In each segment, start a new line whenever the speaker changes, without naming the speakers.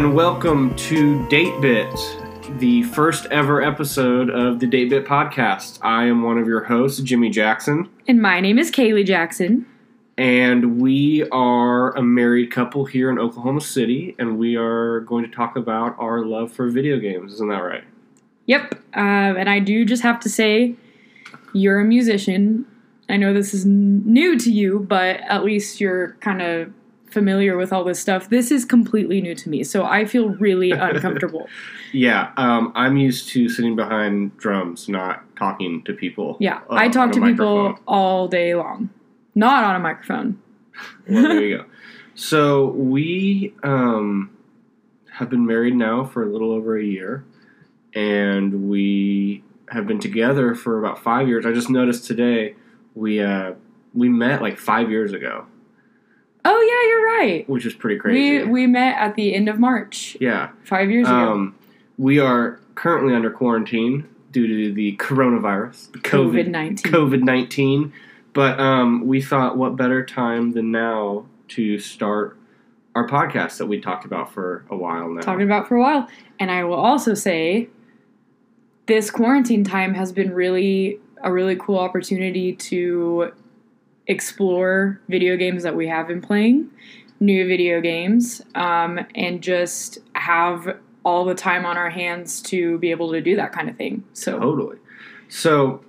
And welcome to DateBit, the first ever episode of the DateBit podcast. I am one of your hosts, Jimmy Jackson,
And my name is Kaylee Jackson.
and we are a married couple here in Oklahoma City, and we are going to talk about our love for video games. Isn't that right?
Yep. Um, and I do just have to say, you're a musician. I know this is new to you, but at least you're kind of familiar with all this stuff. This is completely new to me, so I feel really uncomfortable.
Yeah, um, I'm used to sitting behind drums, not talking to people.
Yeah,
uh,
I talk to people all day long, not on a microphone.
Well, there you go. So we um, have been married now for a little over a year, and we have been together for about five years. I just noticed today we uh, we met like five years ago,
Oh yeah, you're right.
which is pretty crazy.
We we met at the end of March,
yeah.
five years ago.
Um, we are currently under quarantine due to the coronavirus,
COVID
COVID
nineteen.
COVID nineteen. But um, we thought, what better time than now to start our podcast that we talked about for a while now.
talking about for a while. And I will also say this quarantine time has been really a really cool opportunity to explore video games that we have been playing, new video games, um, and just have all the time on our hands to be able to do that kind of thing. So
Totally. So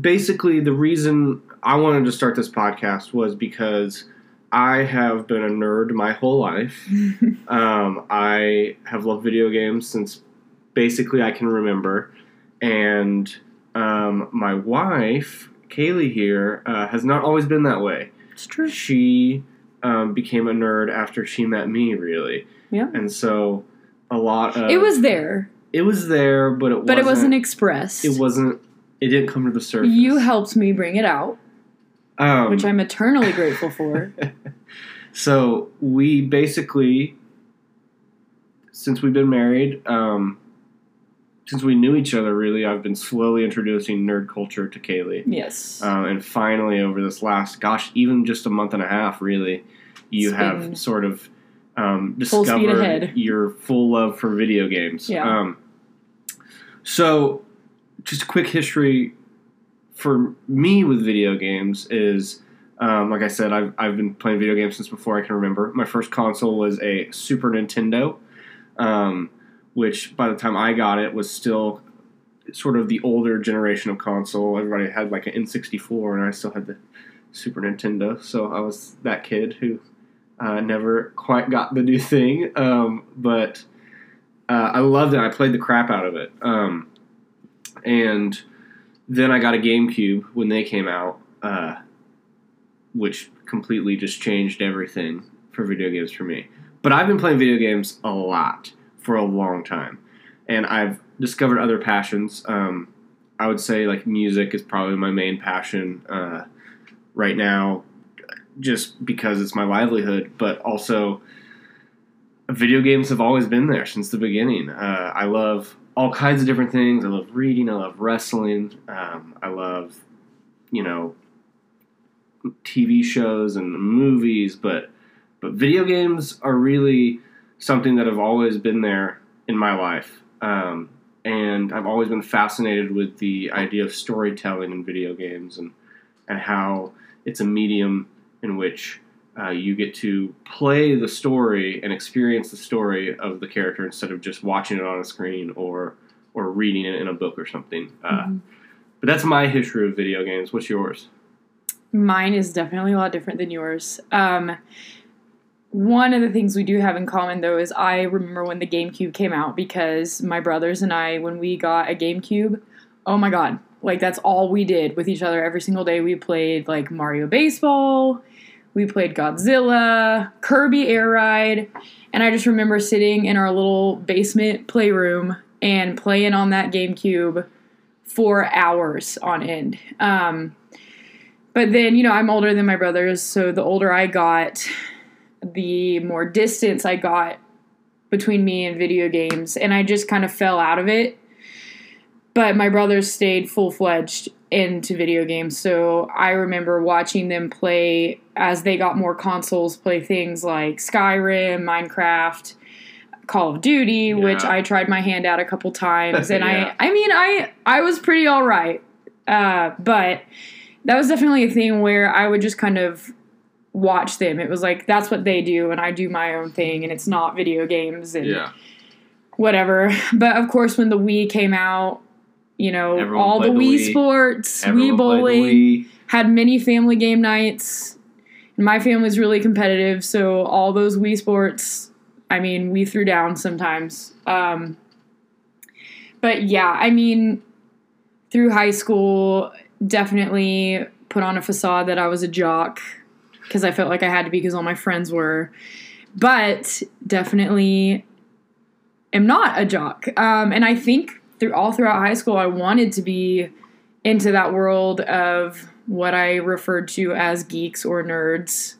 basically, the reason I wanted to start this podcast was because I have been a nerd my whole life. um, I have loved video games since basically I can remember. And um, my wife, Kaylee here, uh, has not always been that way.
it's true.
She um, became a nerd after she met me, really.
Yeah.
And so a lot of
It was there,
it was there, but it
but it
wasn't
wasn't expressed.
it wasn't it didn't come to the surface
You helped me bring it out,
um,
which I'm eternally grateful for.
so we basically since we've been married um, since we knew each other really i've been slowly introducing nerd culture to kaylee
Yes.
um, and finally over this last gosh even just a month and a half really you
It's
have sort of um, discovered
ahead.
your full love for video games
Yeah.
um, so just a quick history for me with video games is um, like I said, I've, I've been playing video games since before I can remember. My first console was a Super Nintendo, um, which by the time I got it was still sort of the older generation of console. Everybody had like an N64, and I still had the Super Nintendo. So I was that kid who uh, never quite got the new thing. Um, but uh, I loved it. I played the crap out of it. Um, and then I got a GameCube when they came out, uh, which completely just changed everything for video games for me. But I've been playing video games a lot for a long time, and I've discovered other passions. Um, I would say like music is probably my main passion uh, right now, just because it's my livelihood. But also, video games have always been there since the beginning. Uh, I love all kinds of different things. I love reading. I love wrestling. Um, I love, you know, TV shows and movies. But but video games are really something that have always been there in my life. Um, and I've always been fascinated with the idea of storytelling in video games and and how it's a medium in which uh, you get to play the story and experience the story of the character instead of just watching it on a screen or or reading it in a book or something. Uh,
Mhm.
But that's my history of video games. What's yours?
Mine is definitely a lot different than yours. Um, one of the things we do have in common, though, is I remember when the GameCube came out because my brothers and I, when we got a GameCube, oh my god, like that's all we did with each other every single day. We played like Mario Baseball, we played Godzilla, Kirby Air Ride, and I just remember sitting in our little basement playroom and playing on that GameCube for hours on end. Um, but then, you know, I'm older than my brothers, so the older I got, the more distance I got between me and video games, and I just kind of fell out of it. But my brothers stayed full fledged into video games, so I remember watching them play as they got more consoles, play things like Skyrim, Minecraft, Call of Duty, which I tried my hand at a couple times, and
Yeah.
I I mean I I was pretty all right, uh, but that was definitely a thing where I would just kind of watch them. It was like that's what they do, and I do my own thing, and it's not video games and
Yeah.
whatever. But of course, when the Wii came out, you know,
Everyone
all the Wii,
Wii.
sports,
Everyone
Wii bowling,
Wii.
had many family game nights. My family's really competitive, so all those Wii sports, I mean, we threw down sometimes. Um, but yeah, I mean, through high school, definitely put on a facade that I was a jock because I felt like I had to be because all my friends were. But definitely am not a jock. Um, and I think through all throughout high school, I wanted to be into that world of what I referred to as geeks or nerds,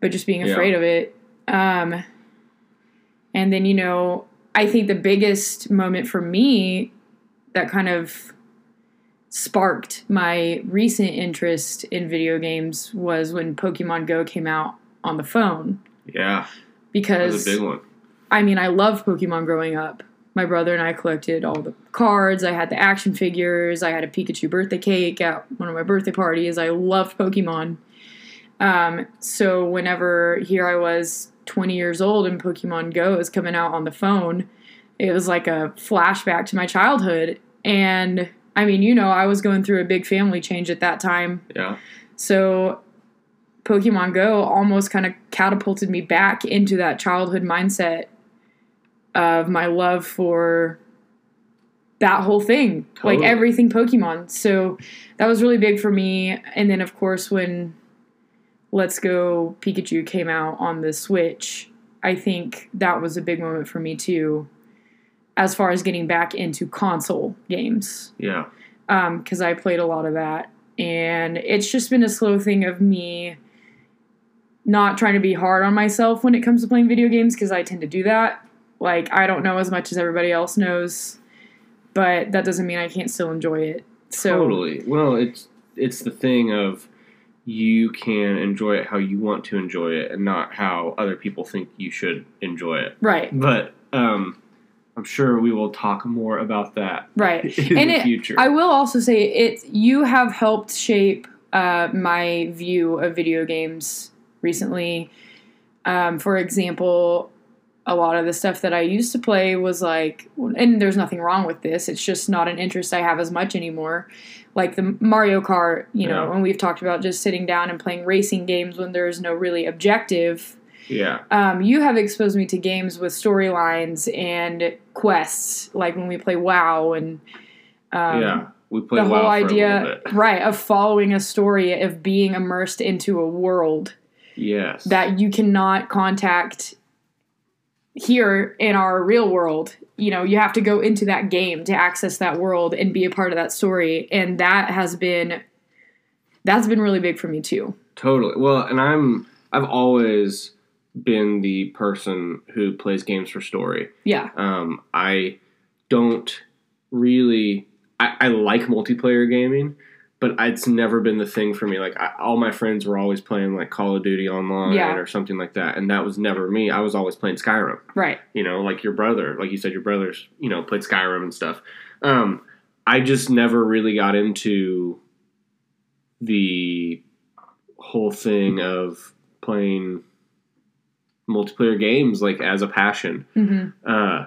but just being
Yeah.
afraid of it. Um, and then, you know, I think the biggest moment for me that kind of sparked my recent interest in video games was when Pokemon Go came out on the phone.
Yeah.
Because
was a big one.
I mean, I loved Pokemon growing up. My brother and I collected all the cards. I had the action figures. I had a Pikachu birthday cake at one of my birthday parties. I loved Pokemon. Um, so whenever here I was 20 years old and Pokemon Go is coming out on the phone, it was like a flashback to my childhood. And I mean, you know, I was going through a big family change at that time.
Yeah.
So Pokemon Go almost kind of catapulted me back into that childhood mindset of my love for that whole thing, like everything Pokemon. So that was really big for me. And then, of course, when Let's Go Pikachu came out on the Switch, I think that was a big moment for me too, as far as getting back into console games
Yeah.
because I played a lot of that. And it's just been a slow thing of me not trying to be hard on myself when it comes to playing video games because I tend to do that. Like, I don't know as much as everybody else knows, but that doesn't mean I can't still enjoy it. So,
Totally. Well, it's it's the thing of you can enjoy it how you want to enjoy it and not how other people think you should enjoy it.
right,
But um I'm sure we will talk more about that
right.
in
And
the
it-
future.
I will also say it. You have helped shape uh, my view of video games recently. Um, for example, a lot of the stuff that I used to play was like, and there's nothing wrong with this. It's just not an interest I have as much anymore. Like the Mario Kart, you know,
Yeah.
and we've talked about just sitting down and playing racing games when there's no really objective.
Yeah.
Um, you have exposed me to games with storylines and quests, like when we play WoW and um,
yeah. We played
the whole idea, right, of following a story, of being immersed into a world
Yes.
that you cannot contact here in our real world. You know, you have to go into that game to access that world and be a part of that story, and that has been that's been really big for me too.
Totally. Well, and I'm I've always been the person who plays games for story.
Yeah,
Um, I don't really. I, I like multiplayer gaming, but it's never been the thing for me. Like I, all my friends were always playing like Call of Duty online
Yeah.
or something like that, and that was never me. I was always playing Skyrim.
right.
You know, like your brother, like you said, your brothers, you know, played Skyrim and stuff. Um, I just never really got into the whole thing of playing multiplayer games like as a passion.
hmm
Uh,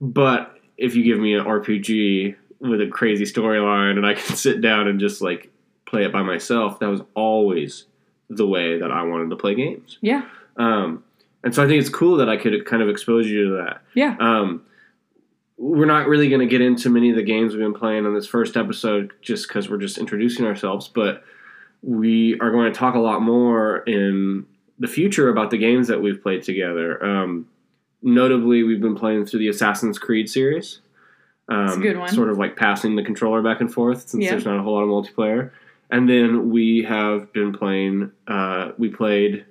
but if you give me an RPG with a crazy storyline and I can sit down and just like play it by myself, that was always the way that I wanted to play games.
Yeah,
Um, and so I think it's cool that I could kind of expose you to that.
yeah,
Um, we're not really going to get into many of the games we've been playing on this first episode just because we're just introducing ourselves, but we are going to talk a lot more in the future about the games that we've played together. Um, notably, we've been playing through the Assassin's Creed series. Um,
good one.
Sort of like passing the controller back and forth since
Yeah.
there's not a whole lot of multiplayer. And then we have been playing, uh, we played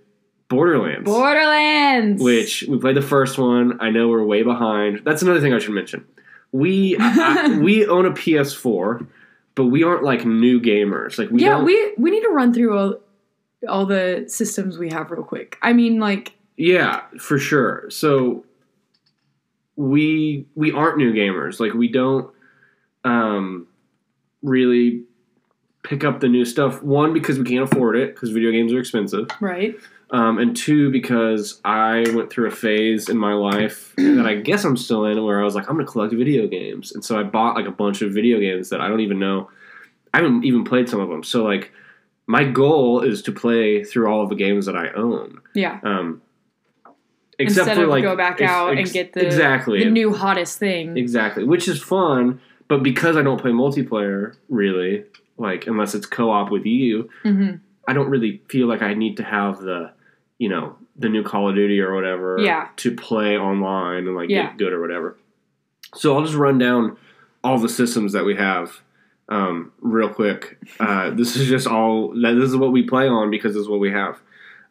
Borderlands.
Borderlands,
Which we played the first one. I know we're way behind. That's another thing I should mention. We I, we own a PS4, but we aren't like new gamers. Like we
yeah, we we need to run through a all the systems we have real quick. I mean, like,
Yeah, for sure. So we we aren't new gamers. Like we don't um really pick up the new stuff. One because we can't afford it because video games are expensive.
right?
Um, and two because I went through a phase in my life that I guess I'm still in where I was like I'm going to collect video games. And so I bought like a bunch of video games that I don't even know I haven't even played some of them. So like my goal is to play through all of the games that I own.
Yeah.
Um, except
Instead
for
of
like
go back
ex-
out
ex-
and get the
exactly
the new hottest thing.
exactly, which is fun. But because I don't play multiplayer, really, like unless it's co-op with you,
hmm
I don't really feel like I need to have the, you know, the new Call of Duty or whatever,
Yeah.
to play online and like
Yeah.
get good or whatever. So I'll just run down all the systems that we have um, real quick. Uh, this is just all. This is what we play on because this is what we have.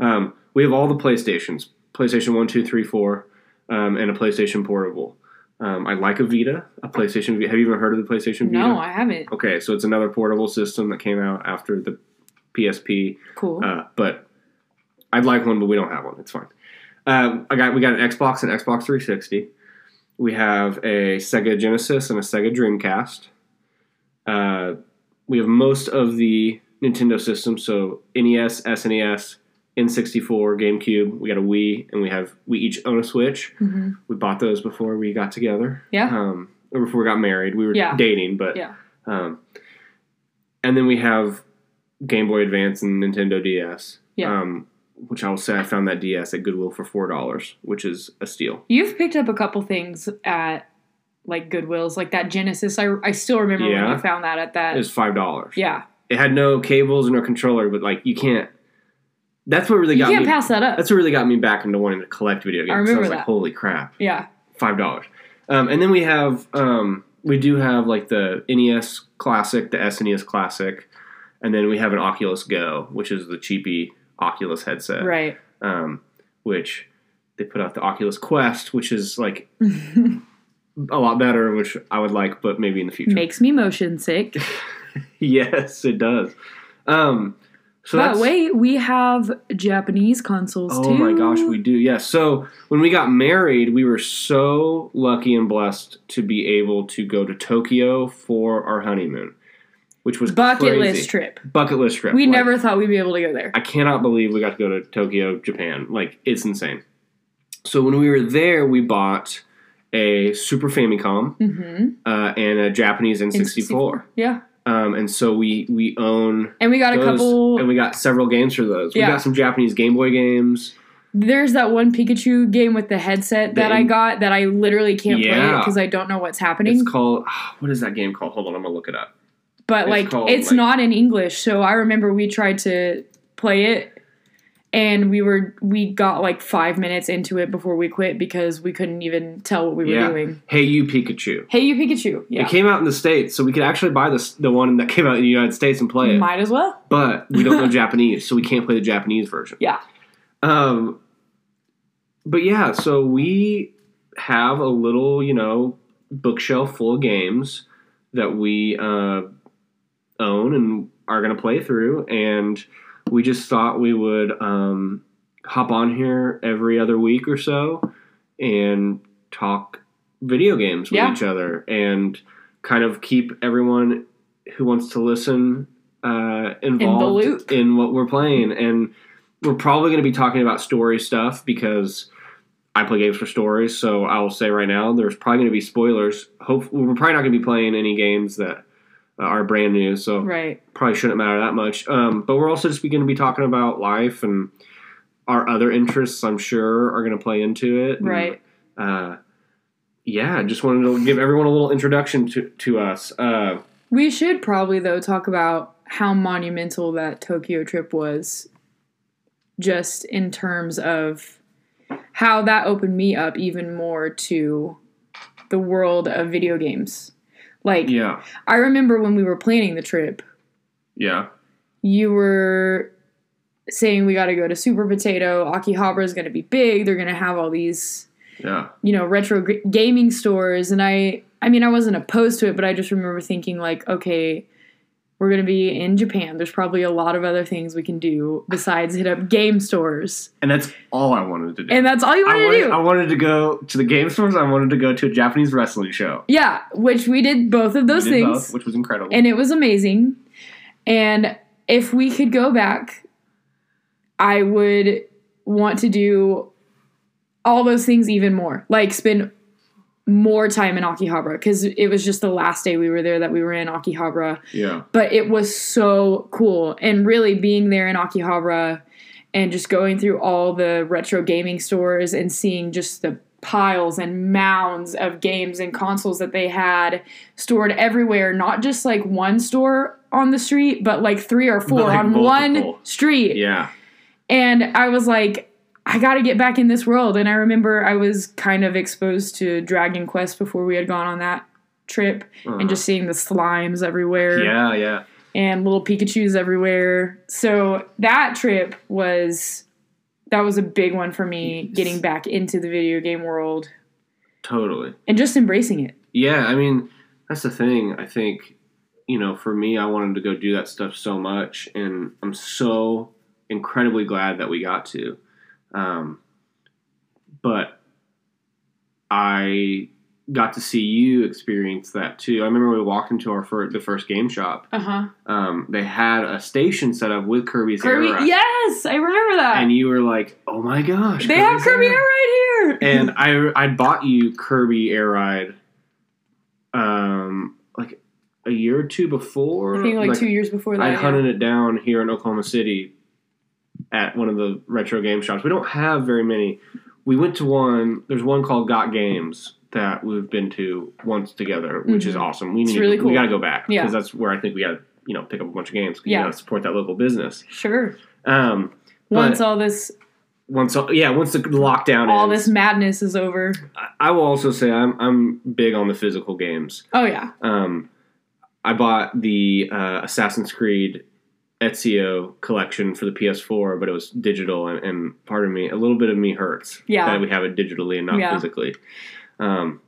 Um, we have all the PlayStations: PlayStation One, Two, Three, Four, um, and a PlayStation Portable. Um, I like a Vita, a PlayStation. Have you ever heard of the PlayStation Vita?
No, I haven't.
Okay, so it's another portable system that came out after the PSP.
Cool.
Uh, but I'd like one, but we don't have one. It's fine. Um, I got we got an Xbox and Xbox 360. We have a Sega Genesis and a Sega Dreamcast. Uh, we have most of the Nintendo systems, so NES, SNES, N64, GameCube. We got a Wii, and we have we each own a Switch.
hmm
We bought those before we got together.
Yeah.
Um, or before we got married. We were
Yeah.
dating, but
Yeah.
um, and then we have Game Boy Advance and Nintendo DS.
Yeah.
Um, which I will say I found that DS at Goodwill for four dollars, which is a steal.
You've picked up a couple things at like Goodwills, like that Genesis. I, I still remember when
Yeah.
you found that at that.
It was five dollars.
yeah.
It had no cables or no controller, but like you can't. That's what really got You
can't
me.
pass that up.
that's what really got me back into wanting to collect video games.
I
So
remember
was like,
that.
holy crap,
yeah.
five dollars. Um, and then we have um, we do have like the NES Classic, the SNES Classic, and then we have an Oculus Go, which is the cheapy Oculus headset.
Right.
um, which they put out the Oculus Quest, which is like a lot better, which I would like, but maybe in the future.
Makes me motion sick.
yes, it does. Um, so
but wait, we have Japanese consoles too.
oh
too.
my gosh, we do. Yes. So when we got married, we were so lucky and blessed to be able to go to Tokyo for our honeymoon, which was
bucket
crazy.
list trip.
Bucket list trip.
We
Like,
never thought we'd be able to go there.
I cannot believe we got to go to Tokyo, Japan. Like it's insane. So when we were there, we bought a Super Famicom
Mm-hmm.
uh, and a Japanese N64.
Yeah.
Um, and so we we own
And we got a couple.
and we got several games for those. We got some Japanese Game Boy games.
There's that one Pikachu game with the headset that
The-
I got that I literally can't play because I don't know what's happening.
It's called what is that game called? Hold on, I'm gonna look it up.
but
it's
like
called,
it's
like-
not in English. So I remember we tried to play it and we were we got like five minutes into it before we quit because we couldn't even tell what we were
Yeah.
doing.
Hey You Pikachu.
Hey you Pikachu. Yeah.
It came out in the states, so we could actually buy this the one that came out in the United States and play it.
Might as well.
but we don't know Japanese, so we can't play the Japanese version.
Yeah.
Um, but yeah, so we have a little, you know, bookshelf full of games that we uh, own and are going to play through, and we just thought we would um, hop on here every other week or so and talk video games with
Yeah.
each other and kind of keep everyone who wants to listen uh, involved
loop.
in what we're playing. And we're probably going to be talking about story stuff because I play games for stories. So I will say right now, there's probably going to be spoilers. Hope we're probably not going to be playing any games that uh, are brand new. So
Right.
probably shouldn't matter that much. Um, but we're also just going to be talking about life and our other interests. I'm sure are going to play into it. And,
Right.
uh, yeah, just wanted to give everyone a little introduction to to us. Uh,
We should probably though talk about how monumental that Tokyo trip was just in terms of how that opened me up even more to the world of video games. Like
yeah,
I remember when we were planning the trip,
yeah,
you were saying we got to go to Super Potato, Akihabara is going to be big, they're going to have all these
yeah,
you know retro g- gaming stores and i i mean i wasn't opposed to it but i just remember thinking like okay We're going to be in Japan. There's probably a lot of other things we can do besides hit up game stores.
And that's all I wanted to do.
And that's all you wanted
wanted,
to do.
I wanted to go to the game stores. I wanted to go to a Japanese wrestling show.
yeah, which we did both of those things.
both, which was incredible.
and it was amazing. And if we could go back, I would want to do all those things even more. Like spend more time in Akihabara because it was just the last day we were there that we were in Akihabara.
yeah,
But it was so cool. And really being there in Akihabara and just going through all the retro gaming stores and seeing just the piles and mounds of games and consoles that they had stored everywhere, not just like one store on the street, but like three or four
like
on one street.
yeah,
And I was like, I got to get back in this world. And I remember I was kind of exposed to Dragon Quest before we had gone on that trip
Uh-huh.
and just seeing the slimes everywhere
yeah, yeah.
and little Pikachu's everywhere. So that trip was that was a big one for me getting back into the video game world
Totally.
and just embracing it.
Yeah, I mean, that's the thing. I think, you know, for me, I wanted to go do that stuff so much, and I'm so incredibly glad that we got to. Um, but I got to see you experience that too. I remember we walked into our fir- the first game shop.
Uh huh.
Um, they had a station set up with Kirby's
Kirby,
Air Ride,
yes, I remember that.
and you were like, "Oh my gosh,
they have Kirby
Air Ride."
here.
and I I bought you Kirby Air Ride, um, like a year or two before.
I think like, two years before that.
I
yeah.
hunted it down here in Oklahoma City, at one of the retro game shops. We don't have very many. We went to one. There's one called Got Games that we've been to once together, which is
Mhm.
awesome. We
It's
need
really
we
cool.
got to go back
Yeah.
because that's where I think we got to you know pick up a bunch of games.
Yeah.
you got to support that local business.
Sure.
Um,
Once all this
once all, yeah once the lockdown
all
ends,
this madness is over.
I- I will also say I'm I'm big on the physical games.
Oh yeah.
Um, I bought the uh, Assassin's Creed Ezio collection for the PS4, but it was digital, and, and part of me, a little bit of me hurts
Yeah.
that we have it digitally and not
Yeah.
physically. Um,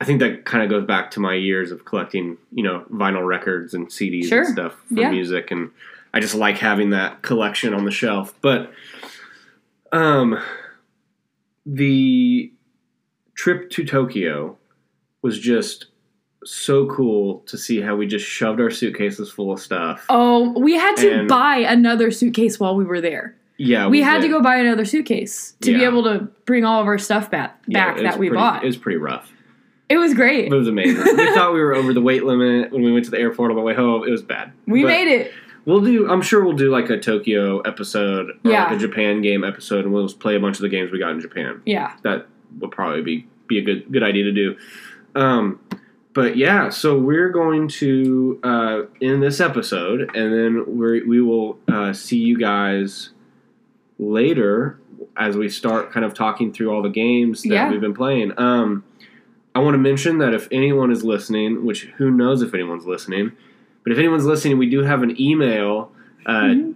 I think that kind of goes back to my years of collecting, you know, vinyl records and CDs
Sure.
and stuff for
Yeah.
music, and I just like having that collection on the shelf. But um, the trip to Tokyo was just so cool to see how we just shoved our suitcases full of stuff.
Oh, we had to
And-
buy another suitcase while we were there.
yeah,
we had
did.
to go buy another suitcase to be able to bring all of our stuff back back
was
that we
pretty-
bought.
It was pretty rough.
It was great.
It was amazing. we thought we were over the weight limit when we went to the airport on the way home. It was bad.
We
But
made it.
We'll do. I'm sure we'll do like a Tokyo episode or
Yeah.
like a Japan game episode, and we'll just play a bunch of the games we got in Japan.
Yeah.
That would probably be be a good good idea to do. Um, but yeah, so we're going to uh, in this episode, and then we we will uh, see you guys later as we start kind of talking through all the games that
Yeah.
we've been playing. Um, I want to mention that if anyone is listening, which who knows if anyone's listening, but if anyone's listening, we do have an email. Uh,
Mhm.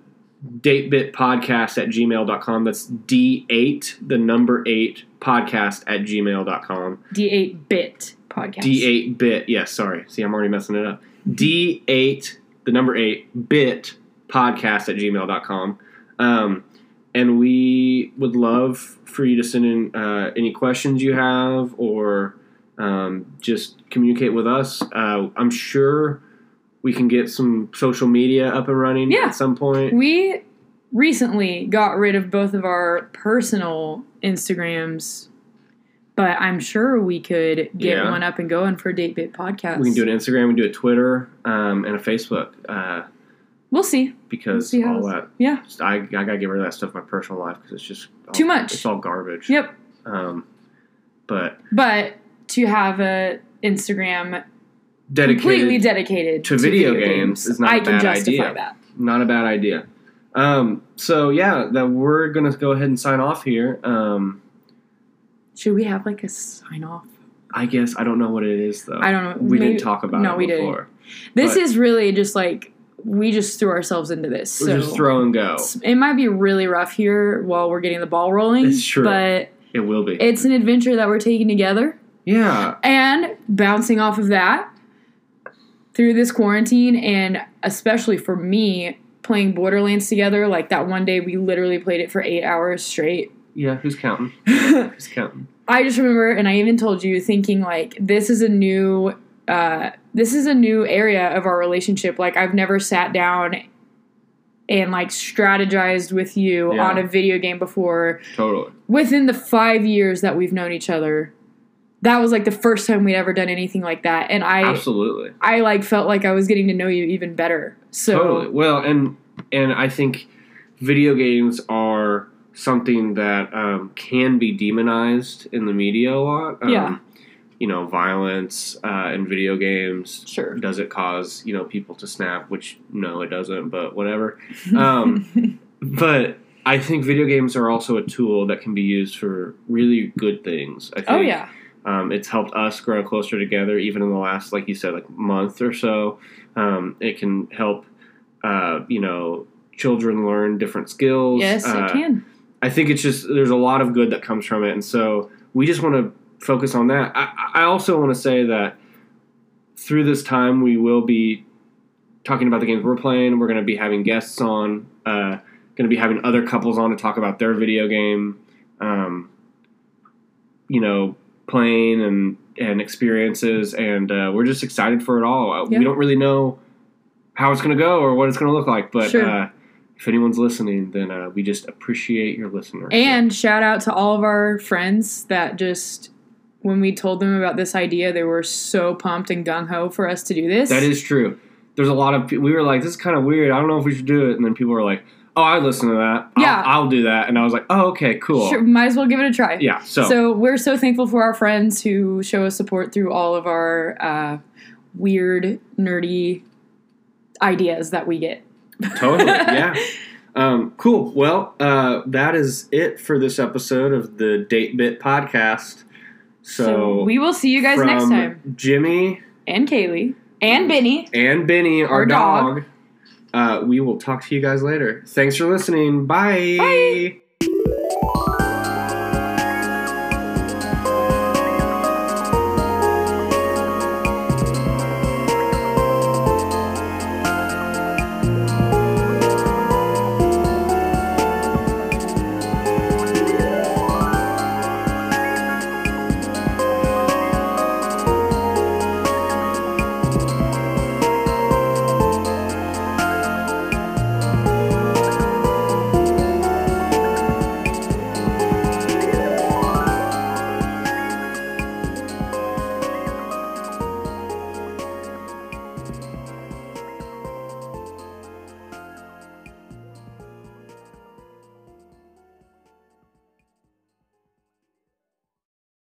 datebitpodcast at gmail.com. That's D8, the number 8, podcast at gmail.com.
D8 bit podcast.
D8 bit, yes, sorry. See, I'm already messing it up. D8, the number 8, bit podcast at gmail.com. Um, and we would love for you to send in uh, any questions you have or um, just communicate with us. Uh, I'm sure we can get some social media up and running
Yeah.
at some point.
We recently got rid of both of our personal Instagrams, but I'm sure we could get
Yeah.
one up and going for a Date Bit Podcast.
We can do an Instagram, we can do a Twitter, um, and a Facebook uh,
We'll see.
because
see
all that.
Yeah.
Just, I, I gotta get rid of that stuff in my personal life because it's just all-
Too much.
It's all garbage.
Yep.
Um, but
But to have a Instagram
dedicated,
completely dedicated
to video games is not
I
a bad
justify
idea.
that.
not a bad idea. Um, so yeah, that we're gonna go ahead and sign off here. Um,
Should we have like a sign off?
I guess I don't know what it is though.
I don't know.
We
Maybe-
didn't talk about
no,
it
we didn't. This is really just like we just threw ourselves into this.
We're
so
just throw and go.
it might be really rough here while we're getting the ball rolling.
It's true.
But
It will be.
it's an adventure that we're taking together.
yeah.
And bouncing off of that, through this quarantine, and especially for me, playing Borderlands together. Like that one day, we literally played it for eight hours straight.
Yeah, who's counting? who's counting?
I just remember, and I even told you, thinking like this is a new, uh, this is a new area of our relationship. Like I've never sat down and like strategized with you
Yeah.
on a video game before.
Totally.
Within the five years that we've known each other, that was like the first time we'd ever done anything like that, and I,
Absolutely.
I like felt like I was getting to know you even better. So
Totally. Well, and and I think video games are something that um, can be demonized in the media a lot. Um,
Yeah.
You know, violence uh, in video games.
sure.
Does it cause you know people to snap? Which no, it doesn't. But whatever. Um, but I think video games are also a tool that can be used for really good things. I think.
oh yeah,
Um, it's helped us grow closer together, even in the last, like you said, like month or so. Um, it can help, uh, you know, children learn different skills.
yes,
Uh,
it can.
I think it's just there's a lot of good that comes from it, and so we just want to focus on that. I, I also want to say that through this time, we will be talking about the games we're playing. We're going to be having guests on. Uh, going to be having other couples on to talk about their video game. Um, you know, playing and and experiences, and uh, we're just excited for it all. Uh,
Yeah.
We don't really know how it's going to go or what it's going to look like, but.
Sure.
Uh, if anyone's listening, then uh, we just appreciate your listeners.
And shout out to all of our friends that just, when we told them about this idea, they were so pumped and gung ho for us to do this.
that is true. There's a lot of we were like, this is kind of weird. I don't know if we should do it. And then people were like, oh, I listen to that. I'll,
Yeah.
I'll do that. And I was like, oh, okay, cool.
Sure, might as well give it a try.
Yeah. So,
So we're so thankful for our friends who show us support through all of our uh, weird, nerdy ideas that we get.
Totally, yeah. Um, cool. Well, uh, that is it for this episode of the Date Bit podcast. So,
we will see you guys next time.
Jimmy
And Kaylee. And Benny.
and Benny, our,
Our dog.
dog. Uh, we will talk to you guys later. Thanks for listening. Bye.
Bye.